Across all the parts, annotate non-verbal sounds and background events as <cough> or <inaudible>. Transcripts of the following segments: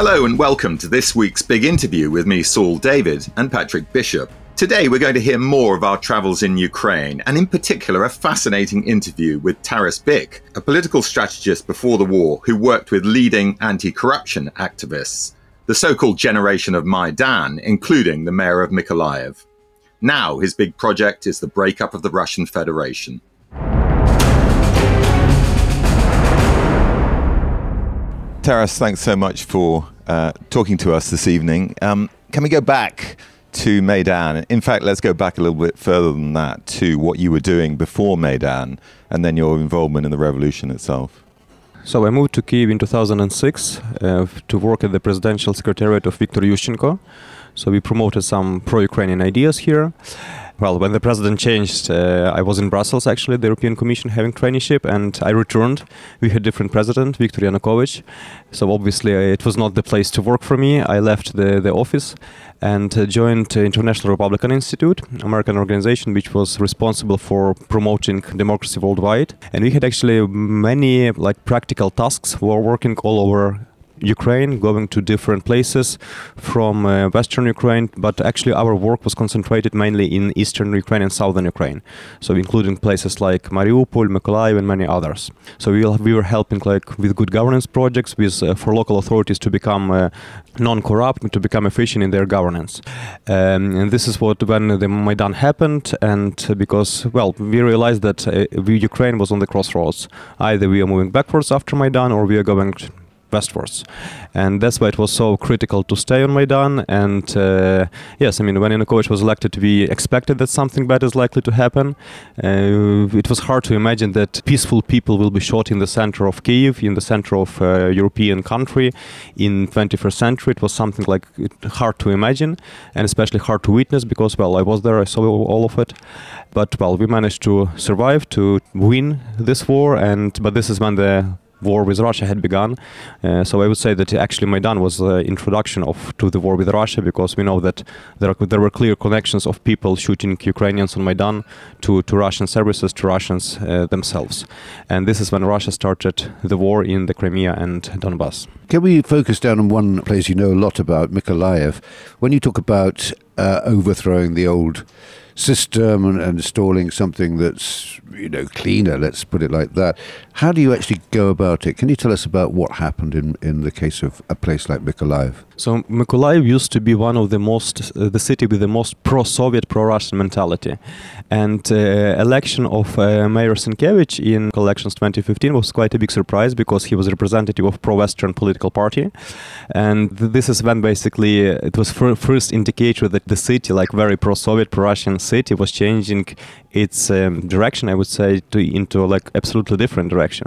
Hello and welcome to this week's big interview with me, Saul David, and Patrick Bishop. Today we're going to hear more of our travels in Ukraine, and in particular a fascinating interview with Taras Byk, a political strategist before the war who worked with leading anti corruption activists, the so called generation of Maidan, including the mayor of Mykolaiv. Now his big project is the breakup of the Russian Federation. Taras, thanks so much for uh, talking to us this evening. Um, can we go back to Maidan? In fact, let's go back a little bit further than that to what you were doing before Maidan and then your involvement in the revolution itself. So I moved to Kiev in 2006 uh, to work at the Presidential Secretariat of Viktor Yushchenko. So we promoted some pro-Ukrainian ideas here. Well, when the president changed, uh, I was in Brussels actually, the European Commission having traineeship, and I returned. We had different president, Viktor Yanukovych. So obviously, uh, it was not the place to work for me. I left the, the office and uh, joined International Republican Institute, American organization which was responsible for promoting democracy worldwide. And we had actually many like practical tasks. We were working all over Ukraine, going to different places from uh, Western Ukraine, but actually our work was concentrated mainly in Eastern Ukraine and Southern Ukraine, so including places like Mariupol, Mykolaiv, and many others. So we, we were helping like with good governance projects, with uh, for local authorities to become uh, non-corrupt, to become efficient in their governance. Um, and this is what when the Maidan happened, and because well, we realized that uh, Ukraine was on the crossroads. Either we are moving backwards after Maidan, or we are going westwards. And that's why it was so critical to stay on Maidan. And uh, yes, I mean, when Yanukovych was elected, we expected that something bad is likely to happen. Uh, it was hard to imagine that peaceful people will be shot in the center of Kiev, in the center of uh, European country in 21st century. It was something like hard to imagine and especially hard to witness because, well, I was there, I saw all of it. But, well, we managed to survive, to win this war. And But this is when the war with Russia had begun. Uh, so I would say that actually Maidan was the introduction of to the war with Russia because we know that there, are, there were clear connections of people shooting Ukrainians on Maidan to, to Russian services, to Russians uh, themselves. And this is when Russia started the war in the Crimea and Donbass. Can we focus down on one place you know a lot about, Mykolaiv? When you talk about uh, overthrowing the old system and, and installing something that's you know cleaner. Let's put it like that. How do you actually go about it? Can you tell us about what happened in in the case of a place like Mykolaiv? So Mykolaiv used to be one of the most uh, the city with the most pro-Soviet, pro-Russian mentality, and uh, election of uh, Mayor Senkevych in elections 2015 was quite a big surprise because he was representative of pro-Western political party, and this is when basically uh, it was first indicator that the city, like very pro-Soviet, pro-Russian city, was changing its um, direction, I would say, to, into like absolutely different direction.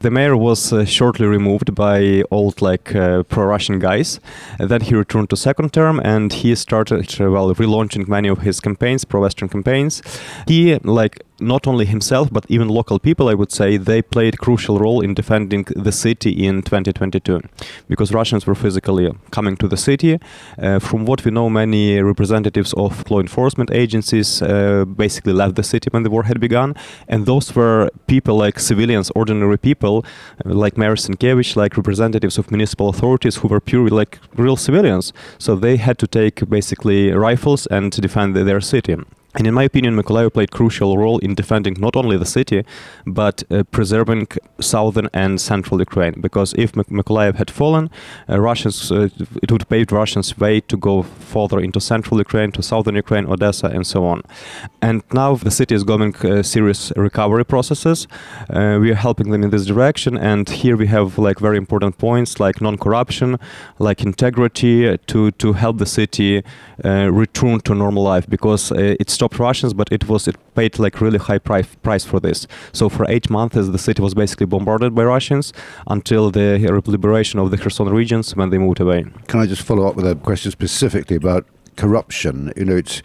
The mayor was uh, shortly removed by old like uh, pro-Russian guys. And then he returned to second term, and he started uh, well relaunching many of his campaigns, pro-Western campaigns. He like not only himself but even local people, I would say, they played crucial role in defending the city in 2022 because Russians were physically coming to the city. Uh, from what we know, many representatives of law enforcement agencies uh, basically left the city when the war had begun, and those were people like civilians, ordinary people, uh, like Mayor Senkevych, like representatives of municipal authorities who were purely like real civilians. So they had to take basically rifles and defend their city. And in my opinion, Mykolaiv played crucial role in defending not only the city, but uh, preserving southern and central Ukraine. Because if Mykolaiv had fallen, uh, Russians uh, it would pave Russians' way to go further into central Ukraine, to southern Ukraine, Odessa, and so on. And now the city is going uh, serious recovery processes. Uh, we are helping them in this direction, and here we have like very important points like non-corruption, like integrity, uh, to to help the city return to normal life because it's stopped Russians, but it was it paid like really high price price for this. So for eight months, the city was basically bombarded by Russians until the liberation of the Kherson regions when they moved away. Can I just follow up with a question specifically about corruption? You know, it's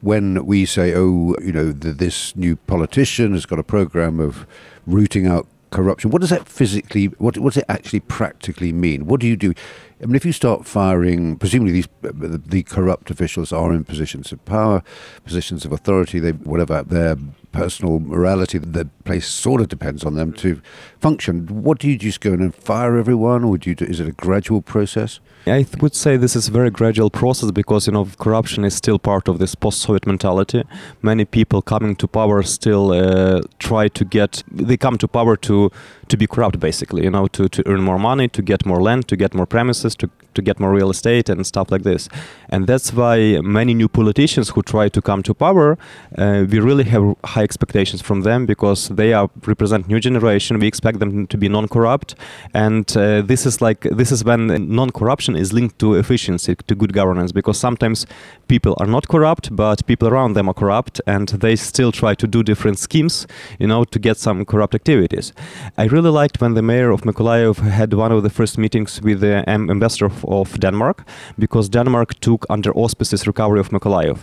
when we say, oh, you know, the, this new politician has got a program of rooting out corruption. What does that physically, what, what does it actually practically mean? What do you do? I mean, if you start firing, presumably these uh, the, the corrupt officials are in positions of power, positions of authority, they whatever their personal morality, the place sort of depends on them to function. What do you just go in and fire everyone, or do you do, is it a gradual process? I would say this is a very gradual process because you know corruption is still part of this post-Soviet mentality. Many people coming to power still uh, try to get they come to power to to be corrupt basically, you know, to, to earn more money, to get more land, to get more premises, to to get more real estate and stuff like this. And that's why many new politicians who try to come to power, uh, we really have high expectations from them because they are represent new generation. We expect them to be non-corrupt, and uh, this is like this is when non-corruption is linked to efficiency, to good governance. Because sometimes people are not corrupt, but people around them are corrupt, and they still try to do different schemes, you know, to get some corrupt activities. I really liked when the mayor of Mykolaiv had one of the first meetings with the um, ambassador of of Denmark because Denmark took under auspices recovery of Mykolaiv.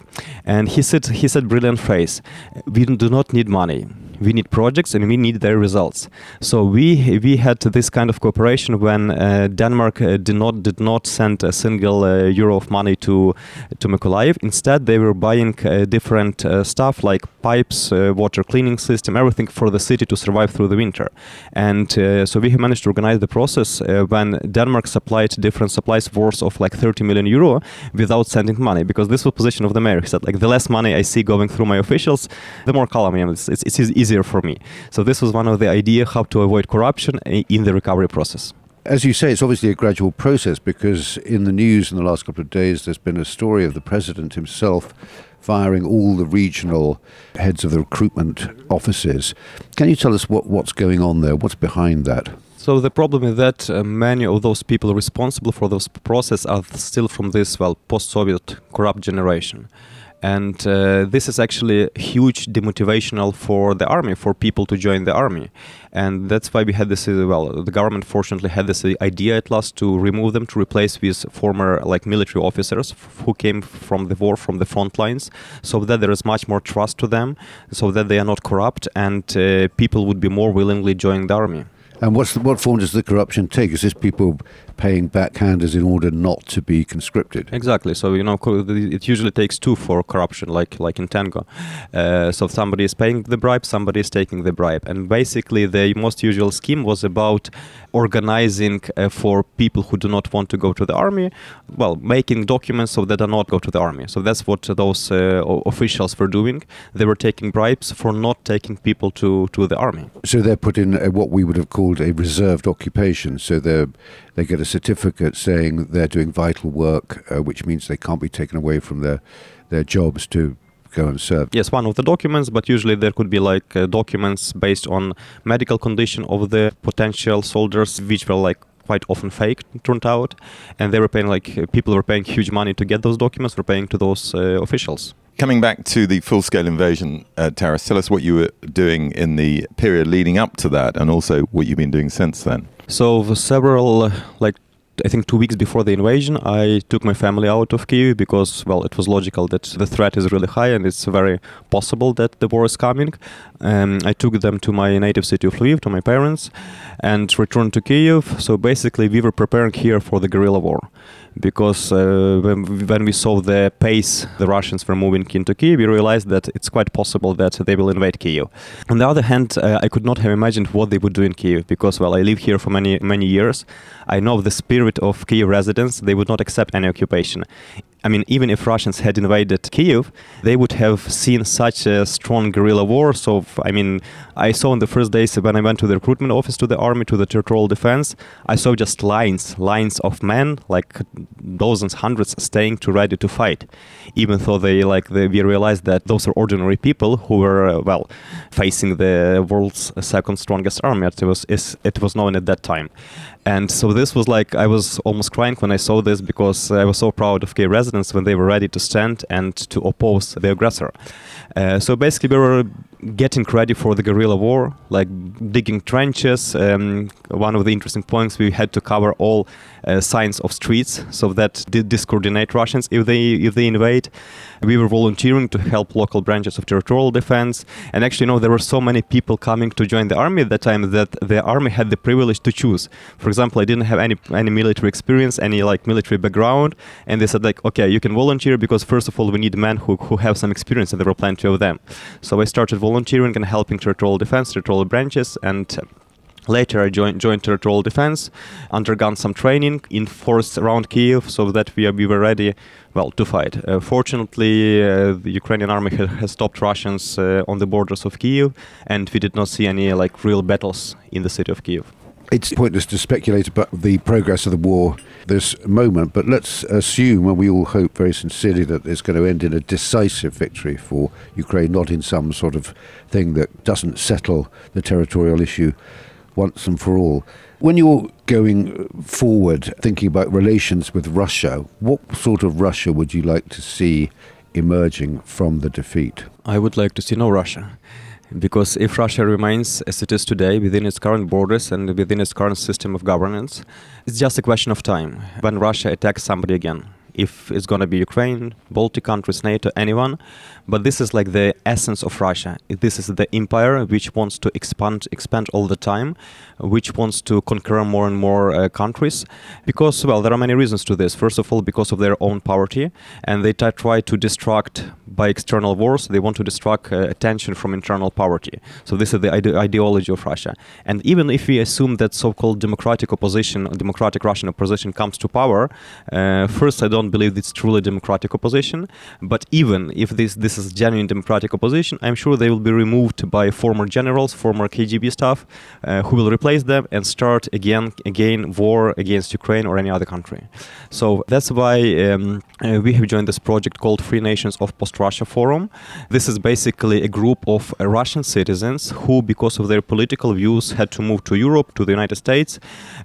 And he said, he said brilliant phrase, we do not need money we need projects and we need their results. So we we had this kind of cooperation when uh, Denmark uh, did not did not send a single uh, euro of money to to Mykolaiv. Instead, they were buying uh, different uh, stuff like pipes, uh, water cleaning system, everything for the city to survive through the winter. And so we managed to organize the process when Denmark supplied different supplies worth of like 30 million euro without sending money because this was position of the mayor. He said like the less money I see going through my officials, the more calm I am. It's, it's, it's easier for me. So this was one of the idea how to avoid corruption in the recovery process. As you say, it's obviously a gradual process because in the news in the last couple of days, there's been a story of the president himself firing all the regional heads of the recruitment offices. Can you tell us what, what's going on there? What's behind that? So the problem is that uh, many of those people responsible for this process are still from this well post-Soviet corrupt generation and uh, this is actually huge demotivational for the army for people to join the army and that's why we had this uh, well the government fortunately had this uh, idea at last to remove them to replace with former like military officers who came from the war from the front lines so that there is much more trust to them so that they are not corrupt and uh, people would be more willingly join the army and what's the, what form does the corruption take? Is this people paying backhanders in order not to be conscripted? Exactly. So you know, it usually takes two for corruption, like like in Tango. Uh, so somebody is paying the bribe, somebody is taking the bribe, and basically the most usual scheme was about organizing uh, for people who do not want to go to the army, well, making documents so they do not go to the army. So that's what those uh, officials were doing. They were taking bribes for not taking people to to the army. So they're put in what we would have called called a reserved occupation. So they they get a certificate saying they're doing vital work, uh, which means they can't be taken away from their their jobs to go and serve. Yes, one of the documents, but usually there could be like uh, documents based on medical condition of the potential soldiers, which were like quite often fake turned out and they were paying like people were paying huge money to get those documents were paying to those uh, officials Coming back to the full scale invasion, uh, Taras, tell us what you were doing in the period leading up to that and also what you've been doing since then. So, several, like I think two weeks before the invasion, I took my family out of Kiev because, well, it was logical that the threat is really high and it's very possible that the war is coming. Um, I took them to my native city of Lviv, to my parents, and returned to Kiev. So basically, we were preparing here for the guerrilla war because uh, when, we saw the pace the Russians were moving into Kiev, we realized that it's quite possible that they will invade Kiev. On the other hand, uh, I could not have imagined what they would do in Kiev because, well, I live here for many many years. I know the spirit of Kiev residents; they would not accept any occupation. I mean, even if Russians had invaded Kiev, they would have seen such a strong guerrilla war. So, I mean, I saw in the first days when I went to the recruitment office to the army, to the territorial defense, I saw just lines, lines of men, like dozens, hundreds, staying to ready to fight. Even though they, like, they, we realized that those are ordinary people who were, uh, well, facing the world's second strongest army. It was, it was known at that time. And so this was like, I was almost crying when I saw this because I was so proud of Kiev residents when they were ready to stand and to oppose the aggressor. Uh, so basically, we were getting ready for the guerrilla war, like digging trenches. Um, one of the interesting points we had to cover all uh, signs of streets so that did discoordinate Russians if they if they invade. We were volunteering to help local branches of territorial defense, and actually, you know, there were so many people coming to join the army at that time that the army had the privilege to choose. For example, I didn't have any any military experience, any like military background, and they said like, okay, you can volunteer because first of all, we need men who who have some experience, and there were plenty of them. So I started volunteering and helping territorial defense, territorial branches, and Later, I joined, joined territorial defense, undergone some training in force around Kiev, so that we, we were ready, well, to fight. Uh, fortunately, uh, the Ukrainian army ha- has stopped Russians uh, on the borders of Kiev, and we did not see any like real battles in the city of Kiev. It's pointless to speculate about the progress of the war this moment, but let's assume, and we all hope very sincerely, that it's going to end in a decisive victory for Ukraine, not in some sort of thing that doesn't settle the territorial issue once and for all. When you're going forward, thinking about relations with Russia, what sort of Russia would you like to see emerging from the defeat? I would like to see no Russia. Because if Russia remains as it is today within its current borders and within its current system of governance, it's just a question of time when Russia attacks somebody again. If it's going to be Ukraine, Baltic countries, NATO, anyone, but this is like the essence of Russia. This is the empire which wants to expand, expand all the time, which wants to conquer more and more uh, countries. Because well, there are many reasons to this. First of all, because of their own poverty, and they t- try to distract by external wars. They want to distract uh, attention from internal poverty. So this is the ide- ideology of Russia. And even if we assume that so-called democratic opposition, democratic Russian opposition, comes to power, uh, first I don't believe it's truly democratic opposition. But even if this this is genuine democratic opposition, I'm sure they will be removed by former generals, former KGB staff, uh, who will replace them and start again, again war against Ukraine or any other country. So that's why um, uh, we have joined this project called Free Nations of Post-Russia Forum. This is basically a group of uh, Russian citizens who, because of their political views, had to move to Europe, to the United States,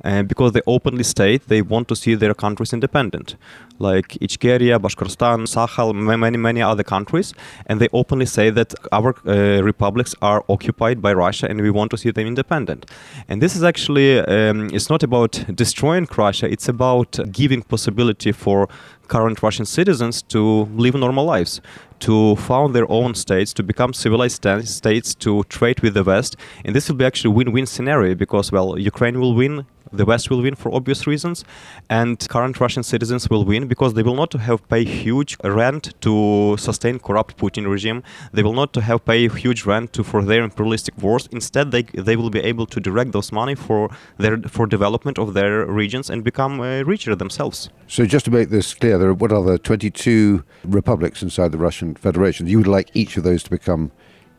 uh, because they openly state they want to see their countries independent like Ichkeria, Bashkortostan, Sakhalin, many, many other countries. And they openly say that our uh, republics are occupied by Russia and we want to see them independent. And this is actually, um, it's not about destroying Russia, it's about giving possibility for current Russian citizens to live normal lives, to found their own states, to become civilized states, to trade with the West. And this will be actually a win-win scenario because, well, Ukraine will win, the West will win for obvious reasons, and current Russian citizens will win because they will not have to pay huge rent to sustain corrupt Putin regime. They will not have to pay huge rent to for their imperialistic wars. Instead, they they will be able to direct those money for their for development of their regions and become uh, richer themselves. So, just to make this clear, there are what are there 22 republics inside the Russian Federation? You would like each of those to become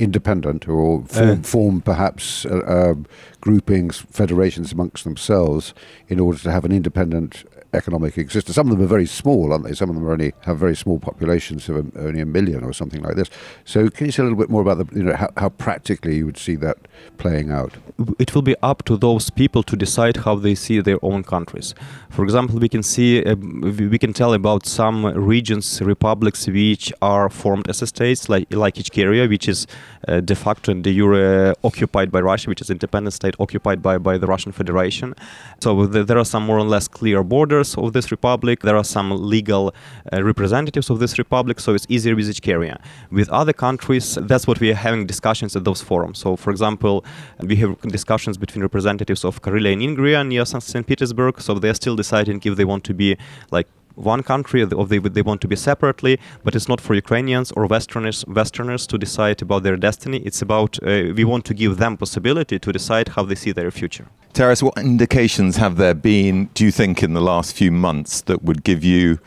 independent or form, uh, form perhaps uh, uh, groupings, federations amongst themselves in order to have an independent economic existence. Some of them are very small, aren't they? Some of them only have very small populations of a, only a million or something like this. So, can you say a little bit more about the, you know, how, how practically you would see that playing out? It will be up to those people to decide how they see their own countries. For example, we can see, uh, we can tell about some regions, republics, which are formed as states, like like Ichkeria, which is uh, de facto and de jure occupied by Russia, which is independent state occupied by by the Russian Federation. So the, there are some more or less clear borders of this republic. There are some legal uh, representatives of this republic, so it's easier with Ichkeria. With other countries, that's what we are having discussions at those forums. So, for example, we have discussions between representatives of Karelia and Ingria near St. Petersburg. So they're still deciding if they want to be like one country or they, they want to be separately but it's not for ukrainians or westerners westerners to decide about their destiny it's about uh, we want to give them possibility to decide how they see their future Taras, what indications have there been, do you think, in the last few months that would give you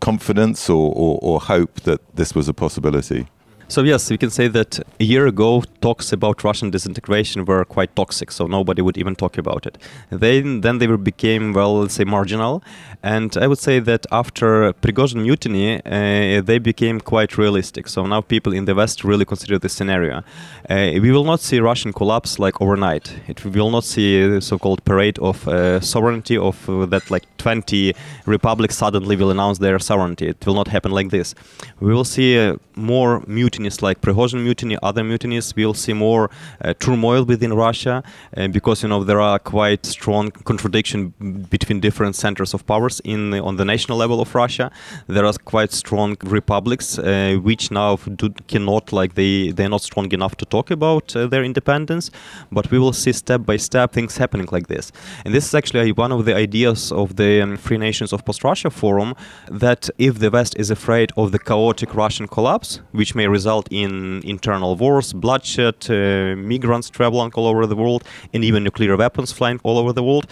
confidence or, or, or hope that this was a possibility? So yes, we can say that a year ago talks about Russian disintegration were quite toxic, so nobody would even talk about it. Then then they became well, let's say marginal, and I would say that after Prigozhin mutiny, uh, they became quite realistic. So now people in the West really consider this scenario. Uh, we will not see Russian collapse like overnight. It we will not see a so-called parade of uh, sovereignty of uh, that like 20 republics suddenly will announce their sovereignty. It will not happen like this. We will see uh, more mutiny mutinies like Prigozhin mutiny, other mutinies, we'll see more uh, turmoil within Russia uh, because you know there are quite strong contradiction between different centers of powers in on the national level of Russia. There are quite strong republics uh, which now do, cannot like they they're not strong enough to talk about uh, their independence, but we will see step by step things happening like this. And this is actually one of the ideas of the um, Free Nations of Post-Russia Forum that if the West is afraid of the chaotic Russian collapse, which may result result in internal wars, bloodshed, uh, migrants traveling all over the world, and even nuclear weapons flying all over the world.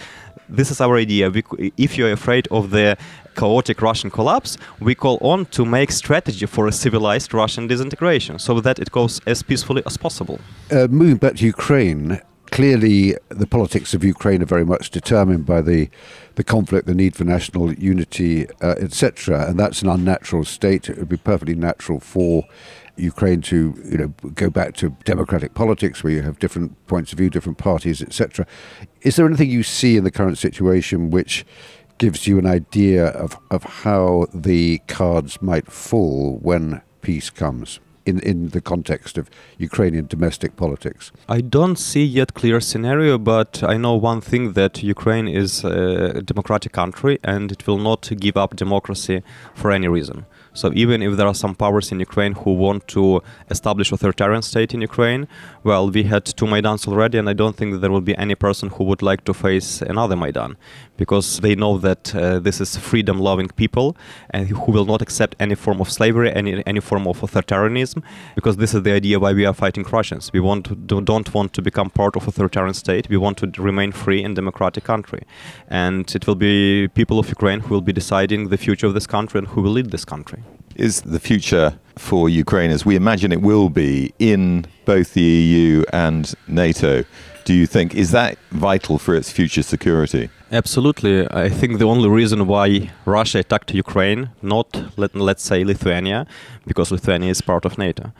This is our idea. We, if you're afraid of the chaotic Russian collapse, we call on to make strategy for a civilized Russian disintegration so that it goes as peacefully as possible. Uh, moving back to Ukraine, clearly the politics of Ukraine are very much determined by the the conflict, the need for national unity, uh, etc. And that's an unnatural state. It would be perfectly natural for Ukraine to you know go back to democratic politics where you have different points of view, different parties, etc. Is there anything you see in the current situation which gives you an idea of, of how the cards might fall when peace comes? in, in the context of Ukrainian domestic politics? I don't see yet clear scenario, but I know one thing that Ukraine is a democratic country and it will not give up democracy for any reason. So even if there are some powers in Ukraine who want to establish authoritarian state in Ukraine, well, we had two Maidans already, and I don't think that there will be any person who would like to face another Maidan, because they know that uh, this is freedom-loving people and who will not accept any form of slavery, any any form of authoritarianism, because this is the idea why we are fighting Russians. We want to, don't want to become part of authoritarian state. We want to remain free and democratic country, and it will be people of Ukraine who will be deciding the future of this country and who will lead this country. Is the future for Ukraine, as we imagine it will be, in both the EU and NATO? Do you think is that vital for its future security? Absolutely. I think the only reason why Russia attacked Ukraine, not let, let's say Lithuania, because Lithuania is part of NATO.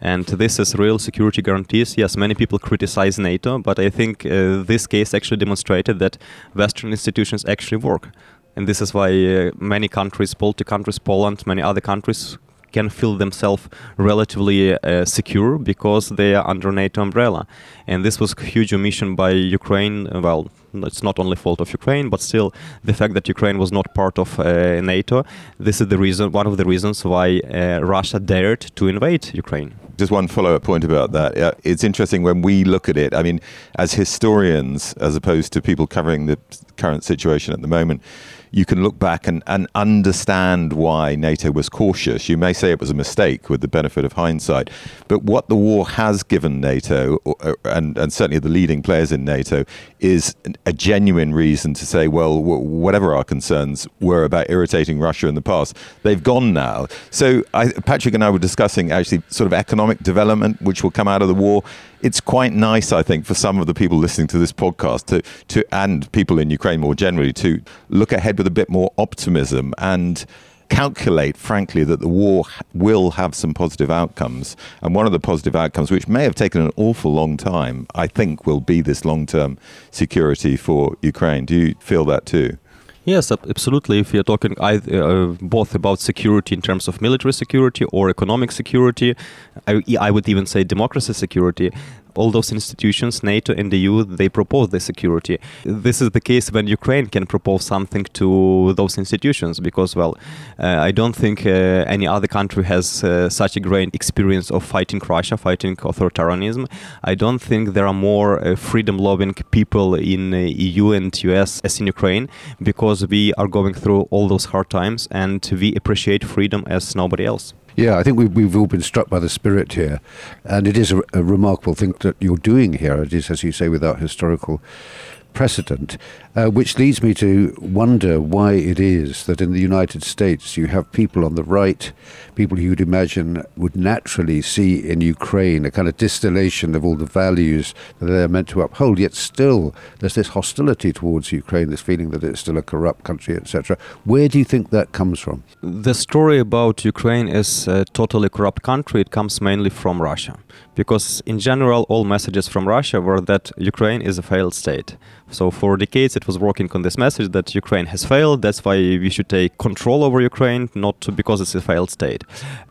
And this is real security guarantees. Yes, many people criticize NATO, but I think uh, this case actually demonstrated that Western institutions actually work and this is why uh, many countries, Baltic countries, Poland, many other countries can feel themselves relatively uh, secure because they are under NATO umbrella. And this was a huge omission by Ukraine. Well, it's not only fault of Ukraine, but still the fact that Ukraine was not part of uh, NATO. This is the reason, one of the reasons why uh, Russia dared to invade Ukraine. Just one follow-up point about that. It's interesting when we look at it. I mean, as historians, as opposed to people covering the current situation at the moment you can look back and, and understand why NATO was cautious. You may say it was a mistake with the benefit of hindsight, but what the war has given NATO, uh, and, and certainly the leading players in NATO, is a genuine reason to say, well, whatever our concerns were about irritating Russia in the past, they've gone now. So I, Patrick and I were discussing actually sort of economic development, which will come out of the war it's quite nice, I think, for some of the people listening to this podcast to, to and people in Ukraine more generally to look ahead with a bit more optimism and calculate, frankly, that the war will have some positive outcomes. And one of the positive outcomes, which may have taken an awful long time, I think will be this long term security for Ukraine. Do you feel that too? Yes, absolutely. If you're talking uh, both about security in terms of military security or economic security, I, I would even say democracy security, all those institutions, NATO and the EU, they propose the security. This is the case when Ukraine can propose something to those institutions because, well, uh, I don't think uh, any other country has uh, such a great experience of fighting Russia, fighting authoritarianism. I don't think there are more uh, freedom-loving people in EU and US as in Ukraine because we are going through all those hard times and we appreciate freedom as nobody else. Yeah, I think we've, we've all been struck by the spirit here. And it is a, a remarkable thing that you're doing here. It is, as you say, without historical precedent, uh, which leads me to wonder why it is that in the United States you have people on the right, people who you'd imagine would naturally see in Ukraine a kind of distillation of all the values that they're meant to uphold, yet still there's this hostility towards Ukraine, this feeling that it's still a corrupt country, etc. Where do you think that comes from? The story about Ukraine is a totally corrupt country. It comes mainly from Russia because in general all messages from Russia were that Ukraine is a failed state. So for decades was working on this message that Ukraine has failed. That's why we should take control over Ukraine, not because it's a failed state.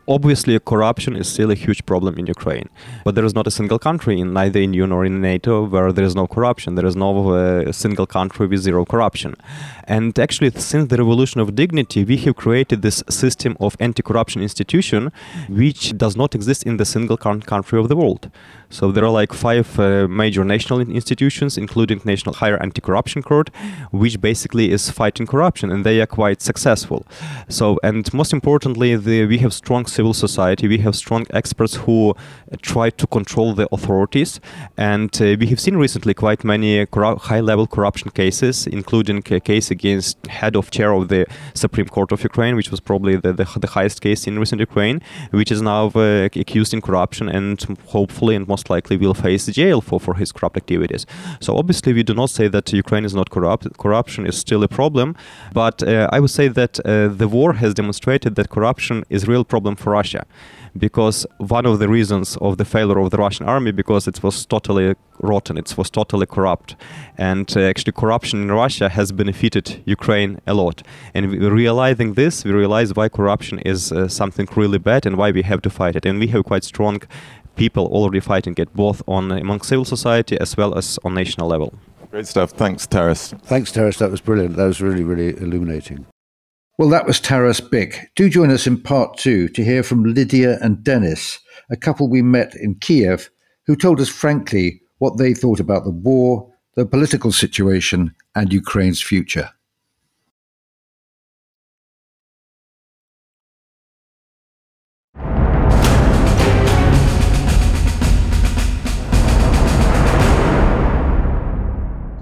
Obviously, corruption is still a huge problem in Ukraine, but there is not a single country in neither in EU nor in NATO where there is no corruption. There is no uh, single country with zero corruption. And actually, since the revolution of dignity, we have created this system of anti-corruption institution, which does not exist in the single country of the world. So there are like five uh, major national institutions, including National Higher Anti-Corruption Court, which basically is fighting corruption, and they are quite successful. So, and most importantly, the, we have strong civil society. We have strong experts who uh, try to control the authorities, and uh, we have seen recently quite many high-level corruption cases, including a case against head of chair of the Supreme Court of Ukraine, which was probably the, the, the highest case in recent Ukraine, which is now uh, accused in corruption and hopefully and most most likely will face jail for, for his corrupt activities. So obviously, we do not say that Ukraine is not corrupt. Corruption is still a problem, but uh, I would say that uh, the war has demonstrated that corruption is a real problem for Russia because one of the reasons of the failure of the Russian army because it was totally rotten, it was totally corrupt, and uh, actually corruption in Russia has benefited Ukraine a lot. And realizing this, we realize why corruption is uh, something really bad and why we have to fight it. And we have quite strong people already fighting it both on among civil society as well as on national level. Great stuff. Thanks, Taras. Thanks, Taras. That was brilliant. That was really, really illuminating. Well, that was Taras Byk. Do join us in part two to hear from Lydia and Dennis, a couple we met in Kiev, who told us frankly what they thought about the war, the political situation, and Ukraine's future.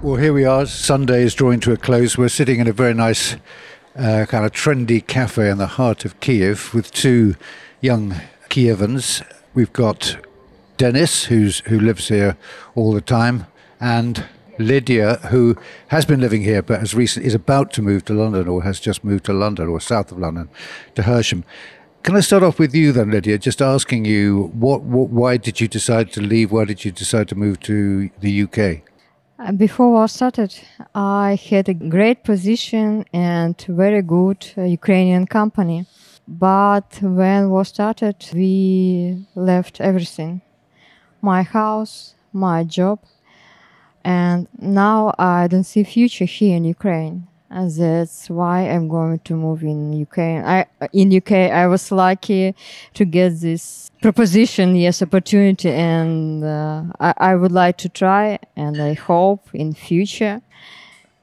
Well, here we are. Sunday is drawing to a close. We're sitting in a very nice, uh, kind of trendy cafe in the heart of Kiev with two young Kievans. We've got Dennis, who's who lives here all the time, and Lydia, who has been living here but has recently is about to move to London or has just moved to London or south of London to Hersham. Can I start off with you then, Lydia? Just asking you, what, what, why did you decide to leave? Why did you decide to move to the UK? Uh, before war started, I had a great position and very good uh, Ukrainian company. But when war started, we left everything my house, my job. And now I don't see future here in Ukraine. And that's why I'm going to move in UK. I in UK I was lucky to get this proposition, yes, opportunity, and uh, I, I would like to try. And I hope in future,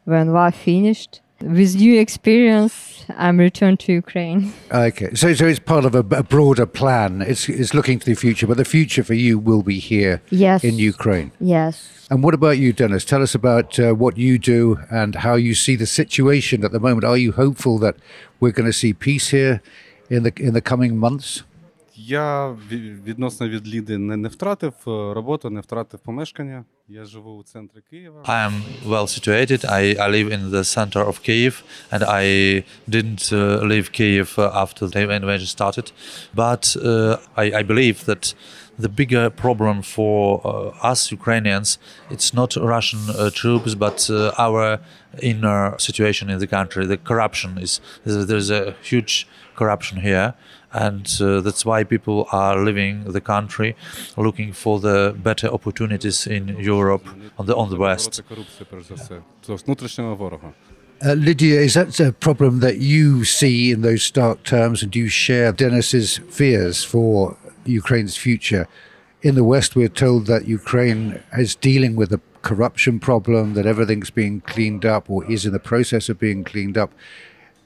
when war finished, with new experience, I'm returned to Ukraine. <laughs> Okay, so so it's part of a, a, broader plan. It's it's looking to the future, but the future for you will be here, yes, in Ukraine. Yes. And what about you, Denis? Tell us about uh, what you do and how you see the situation at the moment. Are you hopeful that we're going to see peace here in the in the coming months? Я відносно від Ліди не, не втратив роботу, не втратив помешкання. I am well situated. I, I live in the center of Kiev, and I didn't uh, leave Kiev uh, after the invasion started. But uh, I, I, believe that the bigger problem for uh, us Ukrainians, it's not Russian uh, troops, but uh, our inner situation in the country. The corruption is there's a huge corruption here and uh, that's why people are leaving the country looking for the better opportunities in Europe on the on the west. Uh, Lydia, is that a problem that you see in those stark terms, and do you share Dennis's fears for Ukraine's future? In the West, we're told that Ukraine is dealing with a corruption problem, that everything's being cleaned up or is in the process of being cleaned up.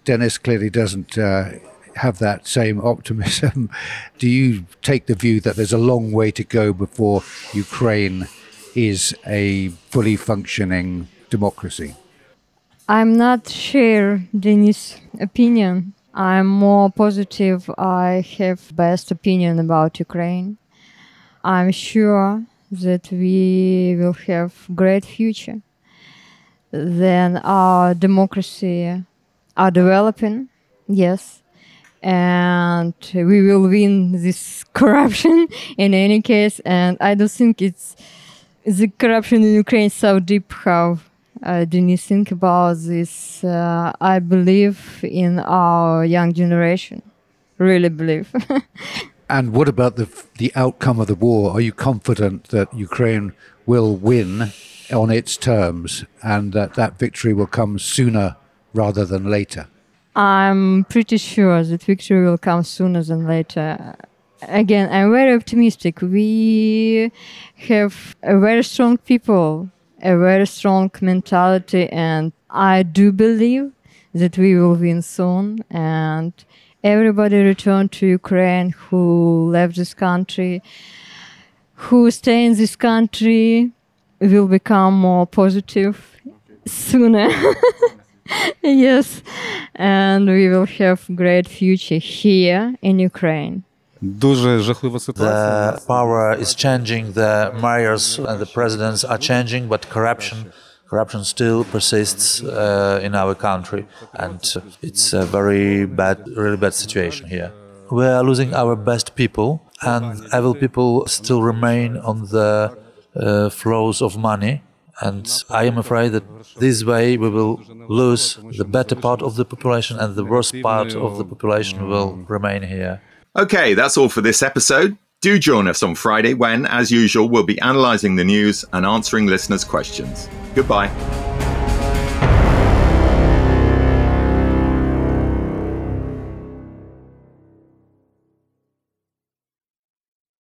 Dennis clearly doesn't. Uh, have that same optimism. <laughs> do you take the view that there's a long way to go before Ukraine is a fully functioning democracy? I'm not share Dennis' opinion. I'm more positive. I have best opinion about Ukraine. I'm sure that we will have great future. Then our democracy are developing, yes, and we will win this corruption <laughs> in any case. And I don't think it's the corruption in Ukraine so deep how uh, Dennis think about this. Uh, I believe in our young generation. Really believe. <laughs> And what about the the outcome of the war? Are you confident that Ukraine will win on its terms and that that victory will come sooner rather than later? I'm pretty sure that victory will come sooner than later. Again, I'm very optimistic. We have a very strong people, a very strong mentality, and I do believe that we will win soon. And everybody return to Ukraine who left this country, who stay in this country, will become more positive sooner. <laughs> <laughs> yes, and we will have great future here in Ukraine. Дуже жахлива ситуація. The power is changing, the mayors and the presidents are changing, but corruption corruption still persists uh, in our country, and it's a very bad, really bad situation here. We are losing our best people, and evil people still remain on the uh, flows of money. And I am afraid that this way we will lose the better part of the population, and the worst part of the population will remain here. Okay, that's all for this episode. Do join us on Friday when, as usual, we'll be analysing the news and answering listeners' questions. Goodbye.